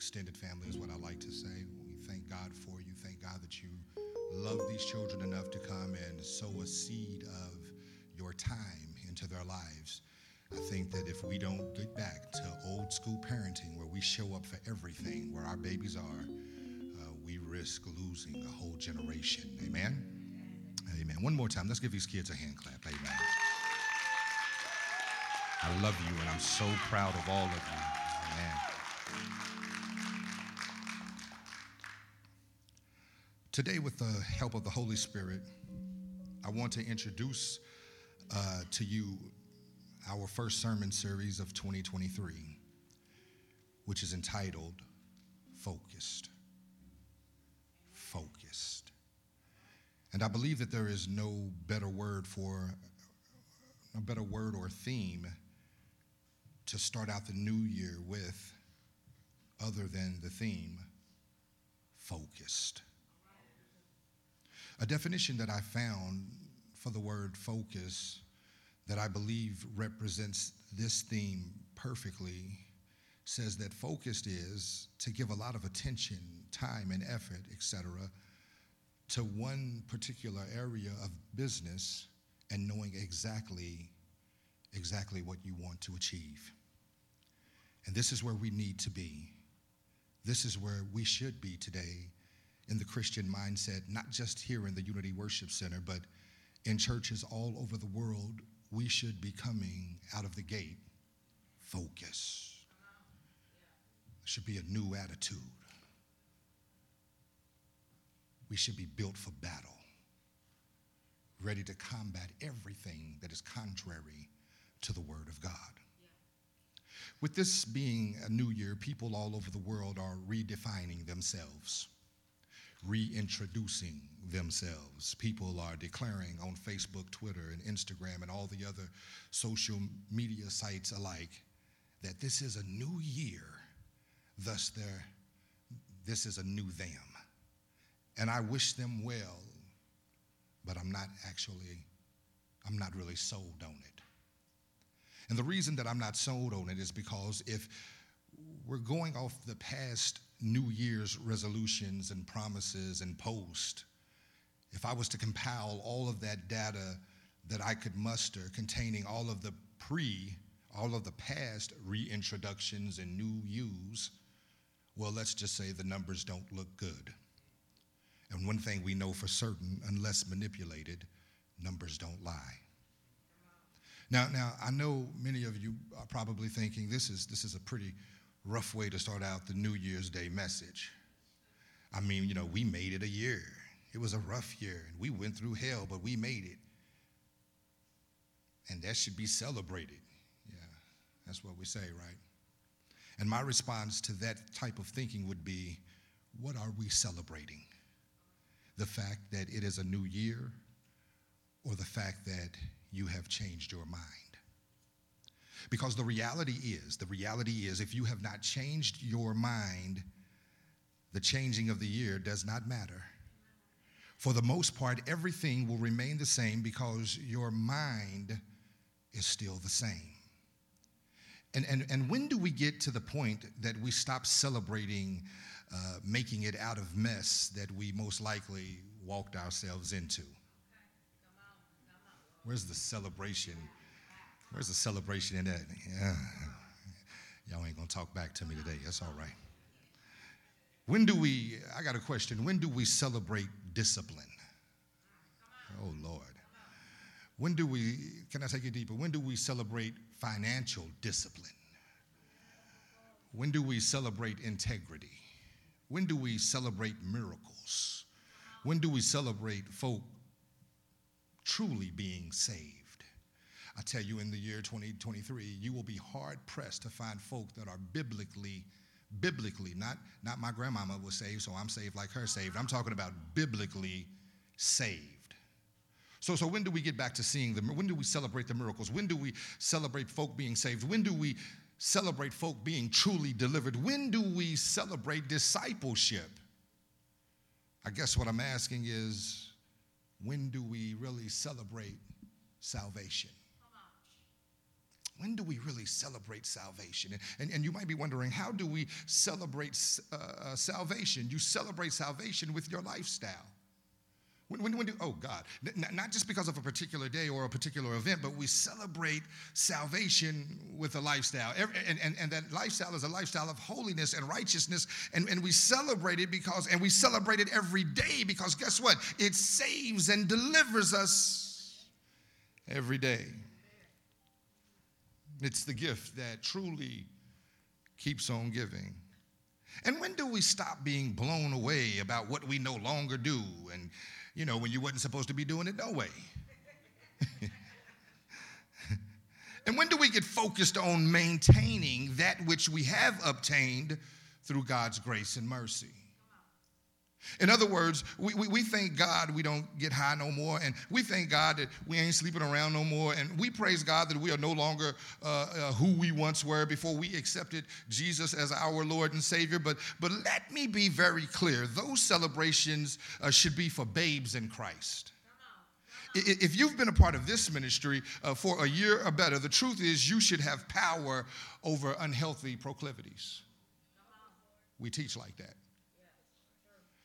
extended family, is what I like to say. We thank God for you. Thank God that you love these children enough to come and sow a seed of your time into their lives. I think that if we don't get back to old school parenting where we show up for everything, where our babies are, uh, we risk losing a whole generation. Amen? Amen. One more time. Let's give these kids a hand clap. Amen. I love you and I'm so proud of all of you. Amen. Today, with the help of the Holy Spirit, I want to introduce uh, to you our first sermon series of 2023, which is entitled Focused. Focused. And I believe that there is no better word for, a better word or theme to start out the new year with other than the theme focused. A definition that I found for the word focus that I believe represents this theme perfectly says that focused is to give a lot of attention, time, and effort, etc., to one particular area of business and knowing exactly exactly what you want to achieve. And this is where we need to be. This is where we should be today in the Christian mindset, not just here in the Unity Worship Center, but in churches all over the world we should be coming out of the gate focused. There should be a new attitude. We should be built for battle, ready to combat everything that is contrary to the Word of God. With this being a new year, people all over the world are redefining themselves reintroducing themselves. People are declaring on Facebook, Twitter, and Instagram, and all the other social media sites alike that this is a new year, thus, this is a new them. And I wish them well, but I'm not actually, I'm not really sold on it. And the reason that I'm not sold on it is because if we're going off the past New Year's resolutions and promises and posts, if I was to compile all of that data that I could muster containing all of the pre, all of the past reintroductions and new yous, well, let's just say the numbers don't look good. And one thing we know for certain, unless manipulated, numbers don't lie. Now, now I know many of you are probably thinking this is, this is a pretty rough way to start out the New Year's Day message. I mean, you know, we made it a year. It was a rough year, and we went through hell, but we made it. And that should be celebrated. Yeah, that's what we say, right? And my response to that type of thinking would be what are we celebrating? The fact that it is a new year, or the fact that you have changed your mind? Because the reality is, the reality is, if you have not changed your mind, the changing of the year does not matter. For the most part, everything will remain the same because your mind is still the same. And, and, and when do we get to the point that we stop celebrating uh, making it out of mess that we most likely walked ourselves into? Where's the celebration? Where's the celebration in that? Yeah. Y'all ain't gonna talk back to me today. That's all right. When do we, I got a question. When do we celebrate discipline? Oh, Lord. When do we, can I take it deeper? When do we celebrate financial discipline? When do we celebrate integrity? When do we celebrate miracles? When do we celebrate folk truly being saved? I tell you, in the year 2023, you will be hard pressed to find folk that are biblically, biblically, not, not my grandmama was saved, so I'm saved like her saved. I'm talking about biblically saved. So, so when do we get back to seeing them? When do we celebrate the miracles? When do we celebrate folk being saved? When do we celebrate folk being truly delivered? When do we celebrate discipleship? I guess what I'm asking is when do we really celebrate salvation? When do we really celebrate salvation? And, and, and you might be wondering, how do we celebrate uh, uh, salvation? You celebrate salvation with your lifestyle. When, when, when do, oh God, not just because of a particular day or a particular event, but we celebrate salvation with a lifestyle. And, and, and that lifestyle is a lifestyle of holiness and righteousness. And, and we celebrate it because, and we celebrate it every day because guess what? It saves and delivers us every day. It's the gift that truly keeps on giving. And when do we stop being blown away about what we no longer do and you know, when you wasn't supposed to be doing it no way. and when do we get focused on maintaining that which we have obtained through God's grace and mercy? In other words, we, we, we, thank God we don't get high no more, and we thank God that we ain't sleeping around no more, and we praise God that we are no longer uh, uh, who we once were before we accepted Jesus as our Lord and Savior. But, but let me be very clear those celebrations uh, should be for babes in Christ. If you've been a part of this ministry uh, for a year or better, the truth is you should have power over unhealthy proclivities. We teach like that.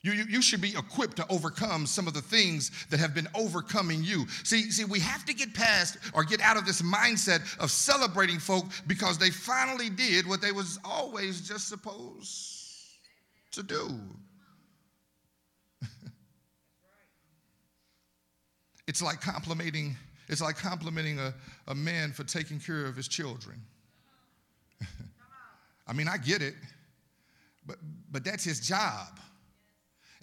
You, you, you, should be equipped to overcome some of the things that have been overcoming you. See, see, we have to get past or get out of this mindset of celebrating folk because they finally did what they was always just supposed to do. it's like complimenting, it's like complimenting a, a man for taking care of his children. I mean, I get it, but, but that's his job.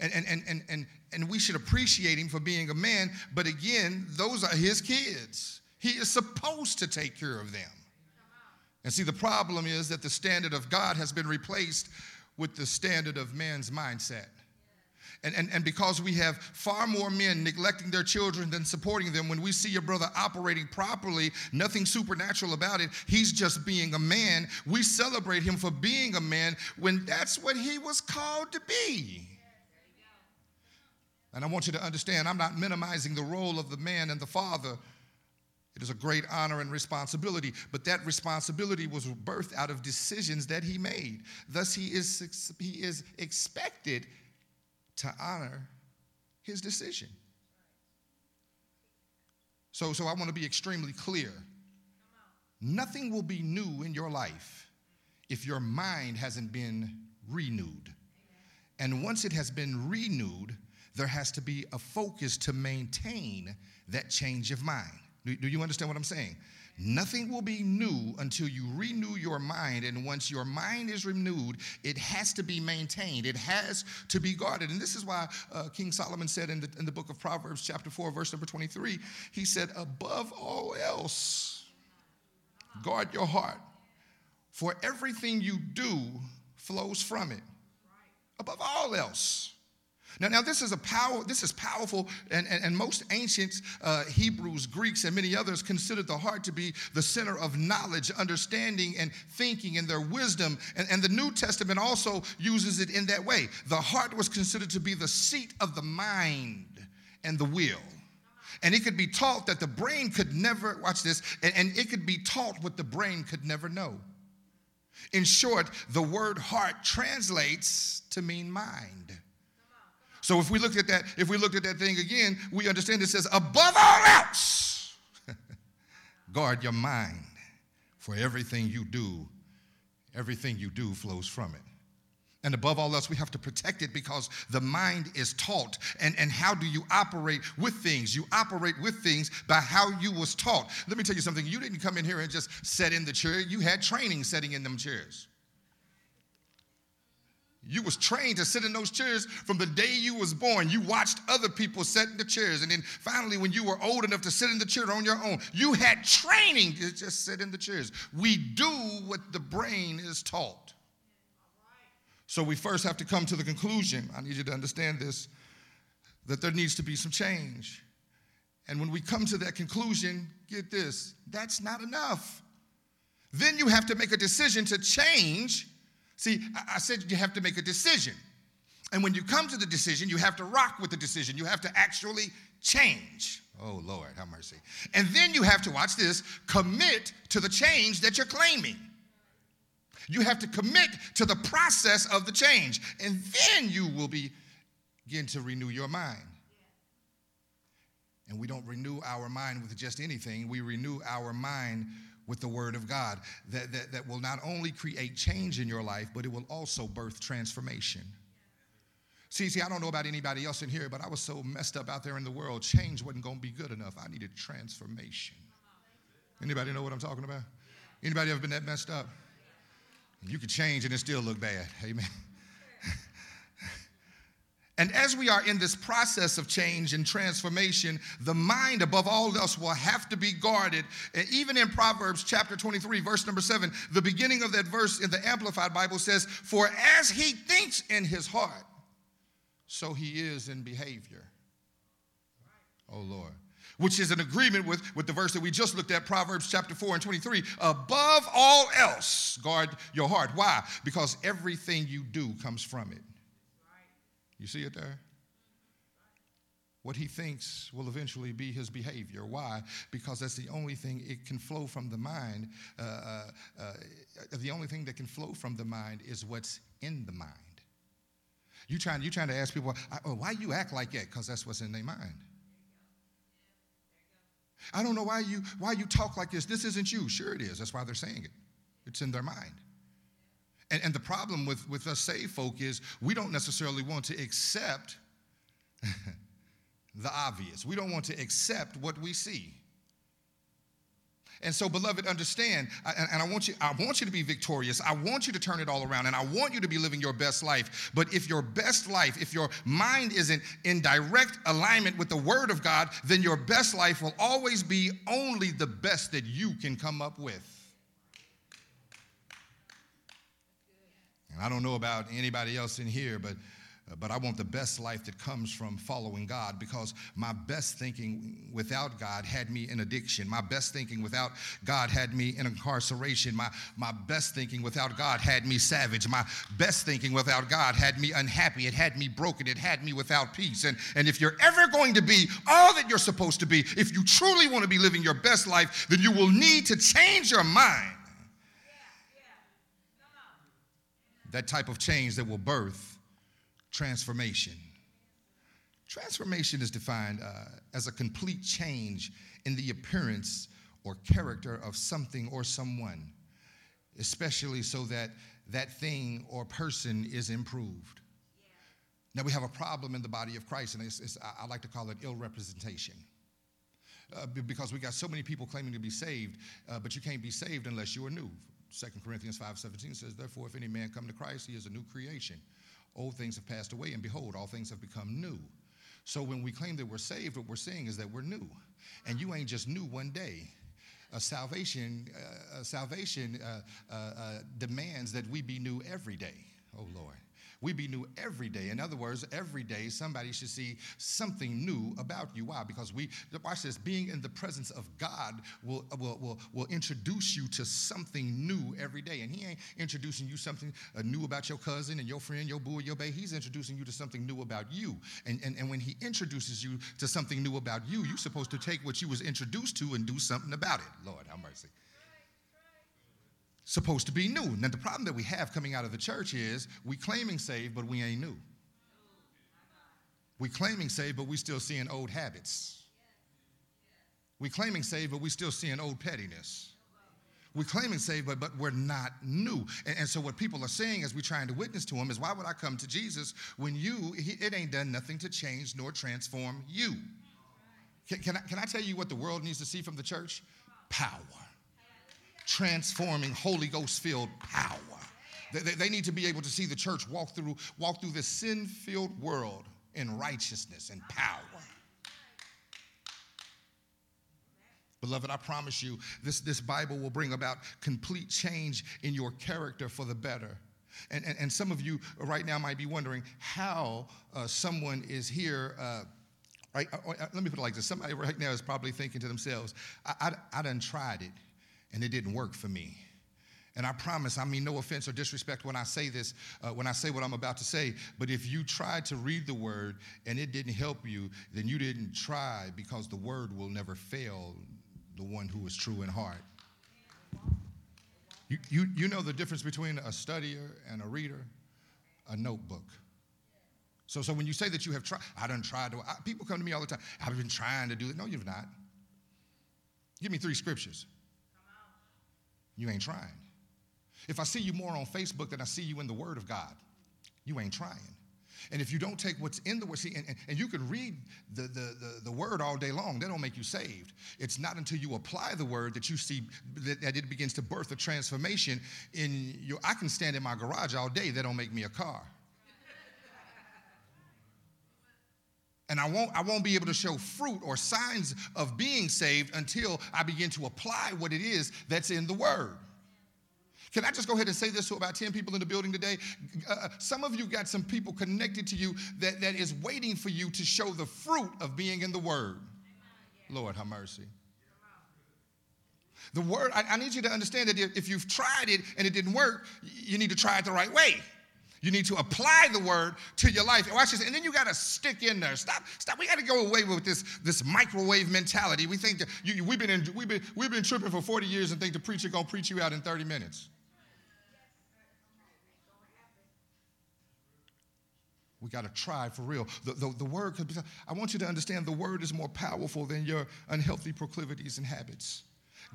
And, and, and, and, and, we should appreciate him for being a man, but again, those are his kids. He is supposed to take care of them. And see, the problem is that the standard of God has been replaced with the standard of man's mindset. And, and, and because we have far more men neglecting their children than supporting them, when we see your brother operating properly, nothing supernatural about it, he's just being a man. We celebrate him for being a man when that's what he was called to be. And I want you to understand, I'm not minimizing the role of the man and the father. It is a great honor and responsibility, but that responsibility was birthed out of decisions that he made. Thus, he is, he is expected to honor his decision. So, so I want to be extremely clear. Nothing will be new in your life if your mind hasn't been renewed. And once it has been renewed, there has to be a focus to maintain that change of mind. Do, do you understand what I'm saying? Nothing will be new until you renew your mind. And once your mind is renewed, it has to be maintained, it has to be guarded. And this is why uh, King Solomon said in the, in the book of Proverbs, chapter 4, verse number 23, he said, Above all else, guard your heart, for everything you do flows from it. Above all else. Now, now this is a power, this is powerful, and, and, and most ancient uh, Hebrews, Greeks, and many others considered the heart to be the center of knowledge, understanding, and thinking, and their wisdom. And, and the New Testament also uses it in that way. The heart was considered to be the seat of the mind and the will. And it could be taught that the brain could never, watch this, and, and it could be taught what the brain could never know. In short, the word heart translates to mean mind. So if we looked at that, if we looked at that thing again, we understand it says, above all else, guard your mind, for everything you do, everything you do flows from it. And above all else, we have to protect it because the mind is taught. And, and how do you operate with things? You operate with things by how you was taught. Let me tell you something. You didn't come in here and just sit in the chair. You had training setting in them chairs. You was trained to sit in those chairs from the day you was born. You watched other people sit in the chairs. And then finally, when you were old enough to sit in the chair on your own, you had training to just sit in the chairs. We do what the brain is taught. So we first have to come to the conclusion, I need you to understand this, that there needs to be some change. And when we come to that conclusion, get this, that's not enough. Then you have to make a decision to change See, I said you have to make a decision. And when you come to the decision, you have to rock with the decision. You have to actually change. Oh, Lord, have mercy. And then you have to, watch this, commit to the change that you're claiming. You have to commit to the process of the change. And then you will begin to renew your mind. And we don't renew our mind with just anything, we renew our mind with the Word of God that, that, that will not only create change in your life, but it will also birth transformation. See, see, I don't know about anybody else in here, but I was so messed up out there in the world. Change wasn't going to be good enough. I needed transformation. Anybody know what I'm talking about? Anybody ever been that messed up? You could change and it still look bad. Amen. And as we are in this process of change and transformation, the mind, above all else, will have to be guarded. And even in Proverbs chapter 23, verse number 7, the beginning of that verse in the Amplified Bible says, For as he thinks in his heart, so he is in behavior. Oh, Lord. Which is an agreement with, with the verse that we just looked at, Proverbs chapter 4 and 23. Above all else, guard your heart. Why? Because everything you do comes from it. You see it there? What he thinks will eventually be his behavior. Why? Because that's the only thing it can flow from the mind. Uh, uh, uh, the only thing that can flow from the mind is what's in the mind. You trying, you trying to ask people, oh, why you act like that? Because that's what's in their mind. I don't know why you why you talk like this. This isn't you. Sure it is. That's why they're saying it. It's in their mind. And, and the problem with, with us saved folk is we don't necessarily want to accept the obvious. We don't want to accept what we see. And so, beloved, understand, and, I want you, I want you to be victorious. I want you to turn it all around, and I want you to be living your best life. But if your best life, if your mind isn't in direct alignment with the Word of God, then your best life will always be only the best that you can come up with. And I don't know about anybody else in here, but uh, but I want the best life that comes from following God because my best thinking without God had me in addiction. My best thinking without God had me in incarceration. My, my best thinking without God had me savage. My best thinking without God had me unhappy. It had me broken. It had me without peace. And, and if you're ever going to be all that you're supposed to be, if you truly want to be living your best life, then you will need to change your mind. That type of change that will birth transformation. Transformation is defined uh, as a complete change in the appearance or character of something or someone, especially so that that thing or person is improved. Yeah. Now, we have a problem in the body of Christ, and it's, it's, I like to call it ill representation. Uh, because we got so many people claiming to be saved, uh, but you can't be saved unless you are new. 2 Corinthians 5.17 says, Therefore, if any man come to Christ, he is a new creation. Old things have passed away, and behold, all things have become new. So when we claim that we're saved, what we're saying is that we're new. And you ain't just new one day. A salvation, uh, salvation uh, uh, uh demands that we be new every day. Oh Lord we be new every day. In other words, every day somebody should see something new about you. Why? Because we, watch this, being in the presence of God will, will, will, will introduce you to something new every day. And He ain't introducing you something uh, new about your cousin and your friend, your boo, your bae. He's introducing you to something new about you. And, and, and when He introduces you to something new about you, you're supposed to take what you was introduced to and do something about it. Lord, have mercy supposed to be new. Now, the problem that we have coming out of the church is we claiming saved, but we ain't new. We claiming saved, but we still seeing old habits. We claiming saved, but we still seeing old pettiness. We claiming saved, but, but we're not new. And, and, so what people are saying as we're trying to witness to them is, why would I come to Jesus when you, he, it ain't done nothing to change nor transform you? Can, can, I, can I tell you what the world needs to see from the church? Power transforming Holy Ghost filled power. They, they, they, need to be able to see the church walk through, walk through this sin filled world in righteousness and power. Beloved, I promise you, this, this Bible will bring about complete change in your character for the better. And, and, and some of you right now might be wondering how uh, someone is here. Uh, right, uh, uh, let me put it like this. Somebody right now is probably thinking to themselves, I, I, I done tried it and it didn't work for me. And I promise, I mean no offense or disrespect when I say this, uh, when I say what I'm about to say, but if you tried to read the word and it didn't help you, then you didn't try because the word will never fail the one who is true in heart. You, you, you know the difference between a studier and a reader? A notebook. So, so when you say that you have tried, I done tried to, I, people come to me all the time, I've been trying to do it. No, you've not. Give me three scriptures. You ain't trying. If I see you more on Facebook than I see you in the Word of God, you ain't trying. And if you don't take what's in the Word, see, and, and you can read the, the, the, the, Word all day long, that don't make you saved. It's not until you apply the Word that you see that, that it begins to birth a transformation in your. I can stand in my garage all day, that don't make me a car. And I won't, I won't be able to show fruit or signs of being saved until I begin to apply what it is that's in the Word. Can I just go ahead and say this to about 10 people in the building today? Uh, uh, some of you got some people connected to you that, that is waiting for you to show the fruit of being in the Word. Lord, have mercy. The Word, I, I need you to understand that if you've tried it and it didn't work, you need to try it the right way. You need to apply the word to your life. And watch this. And then you got to stick in there. Stop, stop. We got to go away with this, this microwave mentality. We think that you, we've, been in, we've, been, we've been tripping for 40 years and think the preacher going to preach you out in 30 minutes. We got to try for real. The, the, the word, I want you to understand the word is more powerful than your unhealthy proclivities and habits.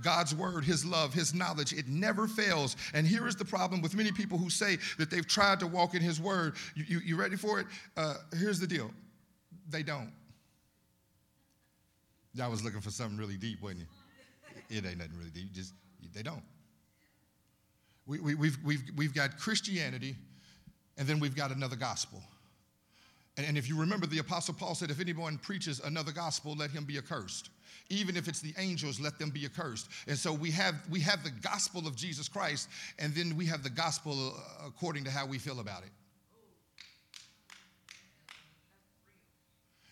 God's word, his love, his knowledge, it never fails. And here is the problem with many people who say that they've tried to walk in his word. You, you, you ready for it? Uh, here's the deal they don't. Y'all was looking for something really deep, wasn't you? It ain't nothing really deep. Just they don't. We, we, we've, we've, we've got Christianity, and then we've got another gospel. And, and if you remember, the Apostle Paul said, If anyone preaches another gospel, let him be accursed even if it's the angels let them be accursed and so we have we have the gospel of jesus christ and then we have the gospel uh, according to how we feel about it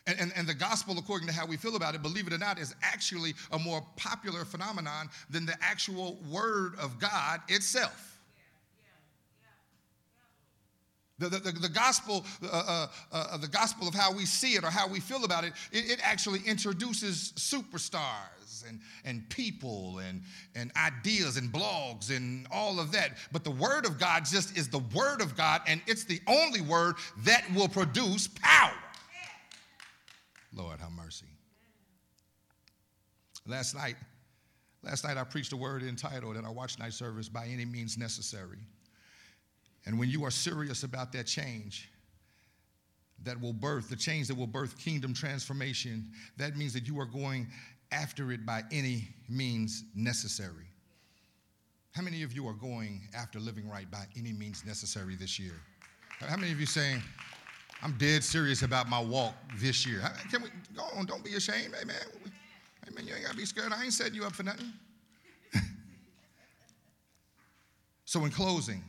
And, and, and, the gospel, according to how we feel about it, believe it or not, is actually a more popular phenomenon than the actual word of God itself. The, the, the, gospel, uh, uh, uh, the gospel of how we see it or how we feel about it, it, it, actually introduces superstars and, and people and, and ideas and blogs and all of that. But the word of God just is the word of God, and it's the only word that will produce power. Lord, have mercy. Last night, last night I preached a word entitled, and I watched night service, By Any Means Necessary. And when you are serious about that change, that will birth, the change that will birth kingdom transformation, that means that you are going after it by any means necessary. How many of you are going after living right by any means necessary this year? How many of you saying, I'm dead serious about my walk this year? Can we go on? Don't be ashamed, amen. Amen. You ain't gotta be scared. I ain't setting you up for nothing. so, in closing,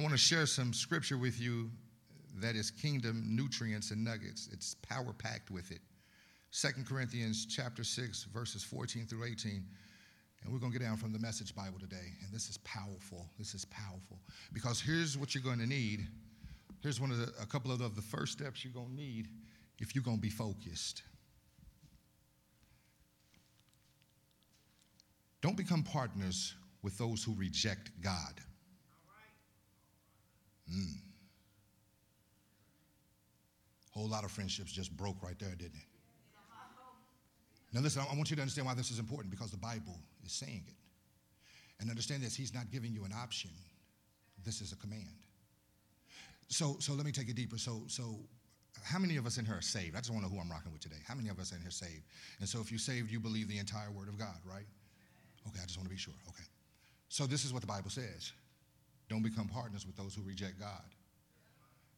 I want to share some scripture with you that is kingdom nutrients and nuggets. It's power packed with it. Second Corinthians chapter 6 verses 14 through 18. And we're going to get down from the message Bible today. And this is powerful. This is powerful. Because here's what you're going to need. Here's one of the, a couple of the, the first steps you're going to need if you're going to be focused. Don't become partners with those who reject God. Mm. Whole lot of friendships just broke right there, didn't it? Now, listen, I want you to understand why this is important because the Bible is saying it. And understand this, He's not giving you an option, this is a command. So, so let me take it deeper. So, so how many of us in here are saved? I just want to know who I'm rocking with today. How many of us in here saved? And so, if you're saved, you believe the entire Word of God, right? Okay, I just want to be sure. Okay. So, this is what the Bible says don't become partners with those who reject God.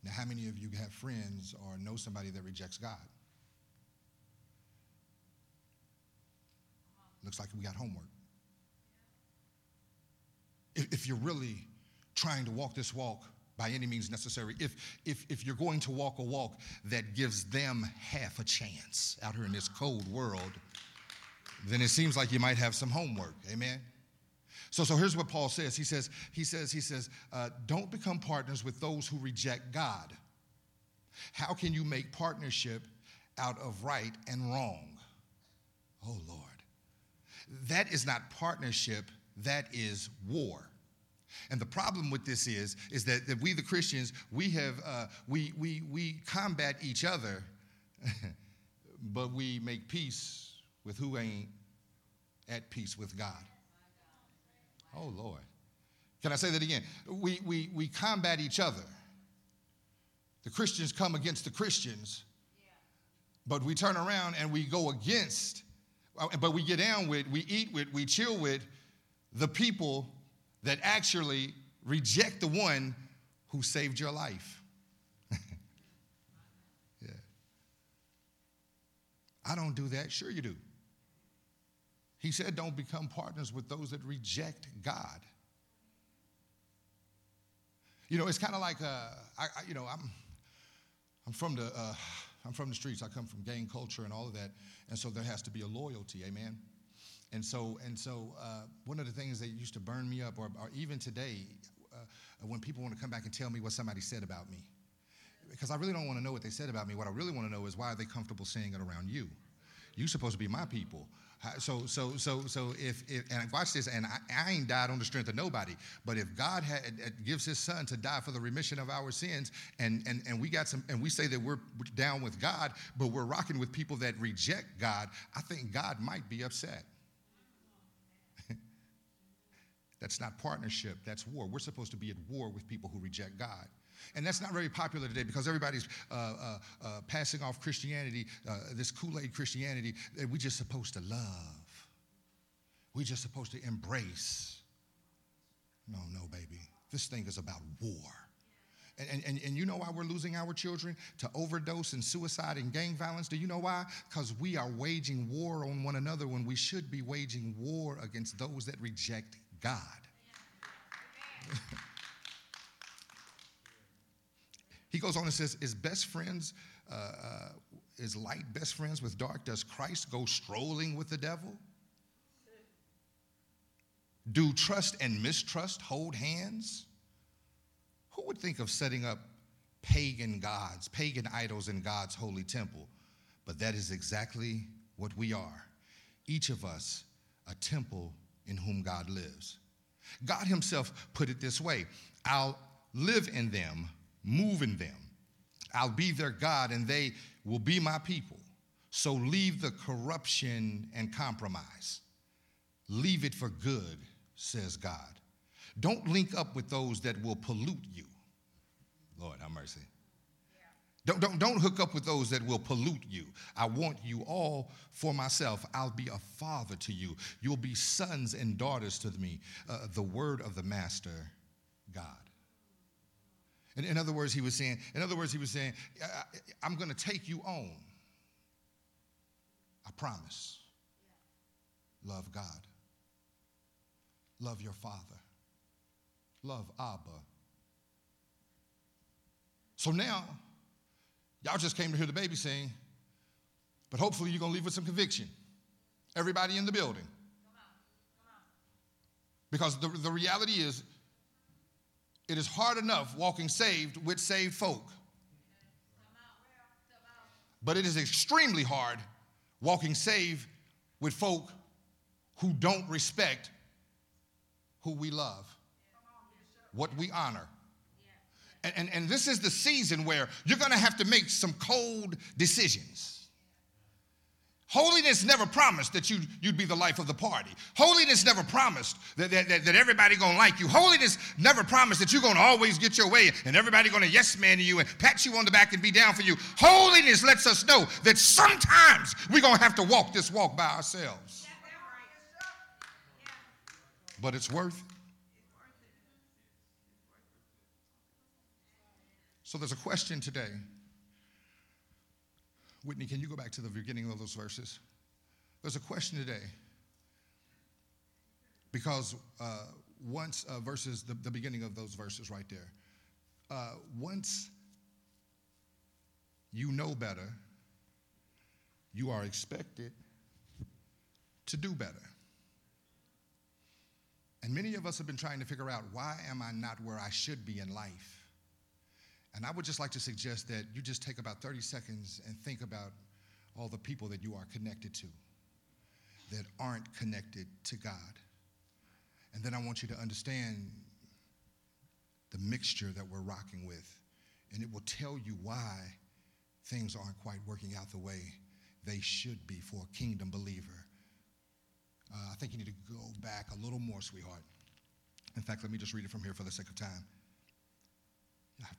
Now, how many of you have friends or know somebody that rejects God? Looks like we got homework. If, if you're really trying to walk this walk by any means necessary, if, if, if you're going to walk a walk that gives them half a chance out here in this cold world, then it seems like you might have some homework. Amen? So, so here's what Paul says. He says, he says, he says, uh, don't become partners with those who reject God. How can you make partnership out of right and wrong? Oh Lord. That is not partnership, that is war. And the problem with this is, is that, that we, the Christians, we have uh, we, we, we combat each other, but we make peace with who ain't at peace with God. Oh Lord. Can I say that again? We, we, we combat each other. The Christians come against the Christians, but we turn around and we go against, uh, but we get down with, we eat with, we chill with the people that actually reject the one who saved your life. yeah. I don't do that. Sure, you do. He said, don't become partners with those that reject God. You know, it's kind of like, uh, I, I, you know, I'm, I'm from the, uh, I'm from the streets. I come from gang culture and all of that, and so there has to be a loyalty. Amen. And so, and so, uh, one of the things that used to burn me up, or, or even today, uh, when people want to come back and tell me what somebody said about me, because I really don't want to know what they said about me. What I really want to know is why are they comfortable saying it around you? You're supposed to be my people. So, so, so, so if, if and watch this, and I, I, ain't died on the strength of nobody, but if God had, gives his son to die for the remission of our sins, and, and, and we got some, and we say that we're down with God, but we're rocking with people that reject God, I think God might be upset. that's not partnership, that's war. We're supposed to be at war with people who reject God. And that's not very popular today because everybody's uh, uh, uh, passing off Christianity, uh, this Kool Aid Christianity, that we're just supposed to love. We're just supposed to embrace. No, no, baby. This thing is about war. And, and, and you know why we're losing our children to overdose and suicide and gang violence? Do you know why? Because we are waging war on one another when we should be waging war against those that reject God. He goes on and says, Is best friends, uh, uh, is light best friends with dark? Does Christ go strolling with the devil? Do trust and mistrust hold hands? Who would think of setting up pagan gods, pagan idols in God's holy temple? But that is exactly what we are. Each of us, a temple in whom God lives. God Himself put it this way I'll live in them move in them. I'll be their God and they will be my people. So leave the corruption and compromise. Leave it for good, says God. Don't link up with those that will pollute you. Lord, have mercy. Don't, don't, don't hook up with those that will pollute you. I want you all for myself. I'll be a father to you. You'll be sons and daughters to me. Uh, the word of the master, God. In, in other words, he was saying, in other words, he was saying, I'm going to take you on. I promise. Love God. Love your father. Love Abba. So now, y'all just came to hear the baby sing, but hopefully you're going to leave with some conviction. Everybody in the building. Because the, the reality is, it is hard enough walking saved with saved folk. But it is extremely hard walking saved with folk who don't respect who we love, what we honor. And, and, and this is the season where you're gonna have to make some cold decisions. Holiness never promised that you'd, you'd be the life of the party. Holiness never promised that, that, that, that everybody gonna like you. Holiness never promised that you're gonna always get your way and everybody gonna yes man you and pat you on the back and be down for you. Holiness lets us know that sometimes we're gonna have to walk this walk by ourselves. But it's worth it. So there's a question today. Whitney, can you go back to the beginning of those verses? There's a question today. Because uh, once uh, verses, the, the, beginning of those verses right there, uh, once you know better, you are expected to do better. And many of us have been trying to figure out why am I not where I should be in life? And I would just like to suggest that you just take about 30 seconds and think about all the people that you are connected to that aren't connected to God. And then I want you to understand the mixture that we're rocking with. And it will tell you why things aren't quite working out the way they should be for a kingdom believer. Uh, I think you need to go back a little more, sweetheart. In fact, let me just read it from here for the sake of time.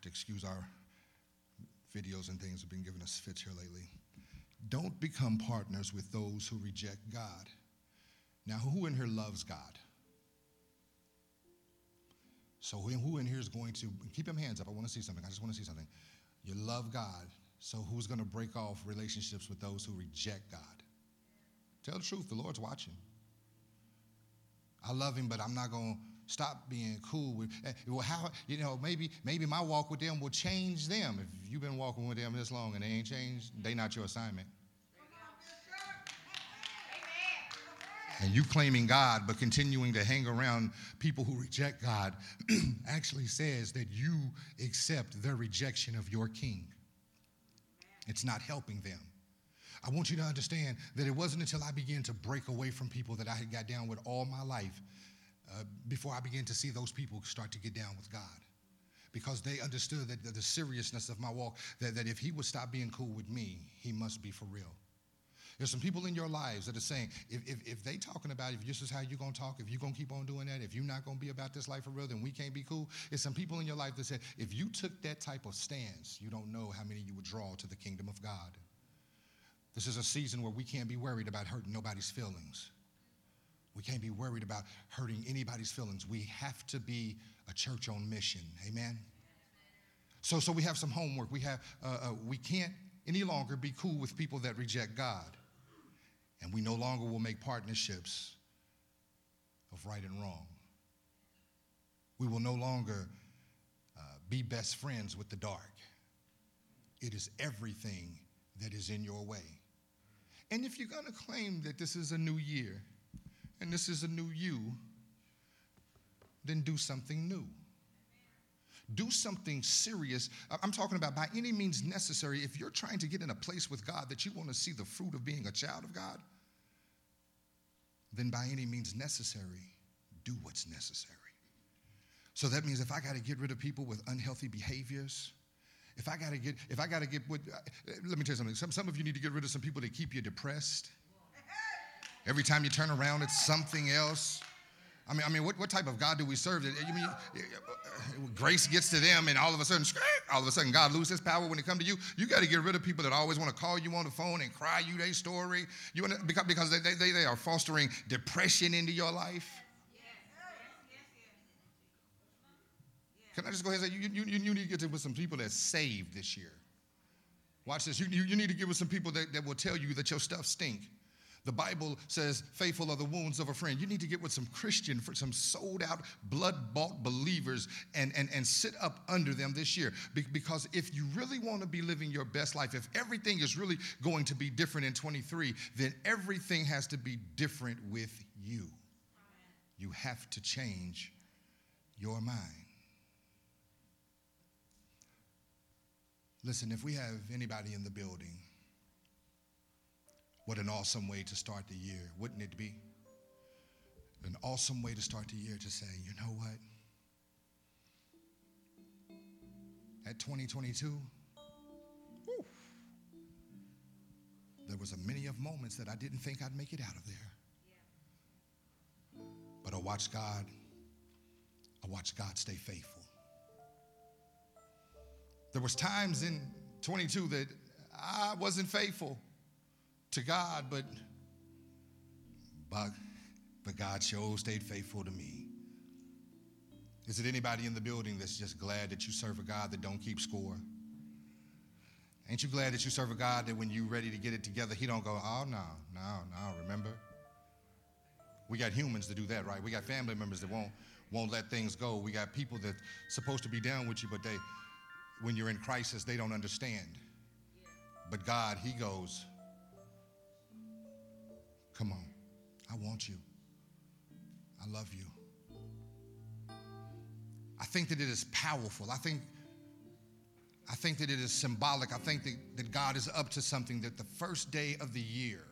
To excuse our videos and things have been giving us fits here lately. Don't become partners with those who reject God. Now, who in here loves God? So, who in here is going to keep them hands up? I want to see something. I just want to see something. You love God. So, who's going to break off relationships with those who reject God? Tell the truth. The Lord's watching. I love Him, but I'm not going to stop being cool with. Eh, well, how you know? Maybe maybe my walk with them will change them. If you've been walking with them this long and they ain't changed, they not your assignment. and you claiming God but continuing to hang around people who reject God actually says that you accept their rejection of your king. It's not helping them. I want you to understand that it wasn't until I began to break away from people that I had got down with all my life uh, before I began to see those people start to get down with God. Because they understood that the, seriousness of my walk, that, that if he would stop being cool with me, he must be for real. There's some people in your lives that are saying, if, if, if they talking about if this is how you're going to talk, if you're going to keep on doing that, if you're not going to be about this life for real, then we can't be cool. There's some people in your life that said, if you took that type of stance, you don't know how many you would draw to the kingdom of God. This is a season where we can't be worried about hurting nobody's feelings. We can't be worried about hurting anybody's feelings. We have to be a church on mission. Amen. So, so we have some homework. We have, uh, uh, we can't any longer be cool with people that reject God. And we no longer will make partnerships of right and wrong. We will no longer uh, be best friends with the dark. It is everything that is in your way. And if you're going to claim that this is a new year and this is a new you, then do something new. Do something serious. I'm talking about by any means necessary. If you're trying to get in a place with God that you want to see the fruit of being a child of God, then by any means necessary, do what's necessary. So that means if I got to get rid of people with unhealthy behaviors, if I got to get, if I got to get, with, uh, let me tell you something. Some, some of you need to get rid of some people that keep you depressed. Every time you turn around, it's something else. I mean, I mean, what, what type of God do we serve? That you mean grace gets to them, and all of a sudden, all of a sudden, God loses power when it comes to you. You got to get rid of people that always want to call you on the phone and cry you their story. You want because because they, they, they are fostering depression into your life. Can I just go ahead and say you, you, you need to get with some people that's saved this year? Watch this. You, you, you need to get with some people that, that will tell you that your stuff stink. The Bible says, faithful are the wounds of a friend. You need to get with some Christian, some sold out, blood bought believers and, and, and sit up under them this year. Be- because if you really want to be living your best life, if everything is really going to be different in 23, then everything has to be different with you. You have to change your mind. Listen, if we have anybody in the building what an awesome way to start the year, wouldn't it be? An awesome way to start the year to say, you know what? At 2022, whew, there was a many of moments that I didn't think I'd make it out of there. But I watched God, I watched God stay faithful. There was times in 22 that I wasn't faithful to God, but, but, but God sure stayed faithful to me. Is it anybody in the building that's just glad that you serve a God that don't keep score? Ain't you glad that you serve a God that when you're ready to get it together, he don't go, oh, no, no, no, remember? We got humans to do that, right? We got family members that won't, won't let things go. We got people that supposed to be down with you, but they, when you're in crisis, they don't understand. But God, he goes, Come on. I want you. I love you. I think that it is powerful. I think, I think that it is symbolic. I think that, that God is up to something that the first day of the year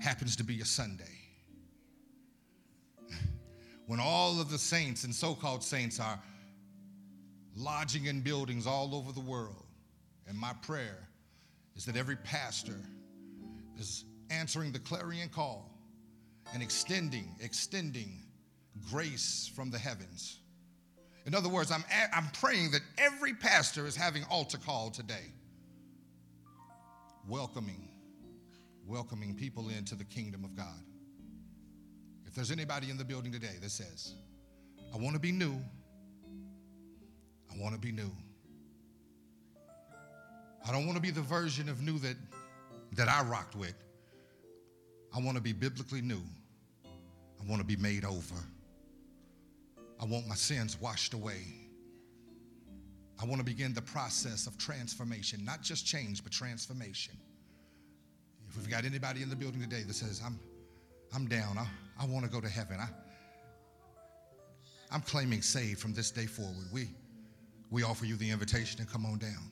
happens to be a Sunday. when all of the saints and so called saints are lodging in buildings all over the world. And my prayer is that every pastor is answering the clarion call and extending, extending grace from the heavens. In other words, I'm, I'm praying that every pastor is having altar call today, welcoming, welcoming people into the kingdom of God. If there's anybody in the building today that says, I want to be new, I want to be new. I don't want to be the version of new that, that I rocked with. I want to be biblically new. I want to be made over. I want my sins washed away. I want to begin the process of transformation, not just change, but transformation. If we've got anybody in the building today that says, I'm, I'm down, I, I want to go to heaven, I, I'm claiming saved from this day forward, we, we offer you the invitation to come on down.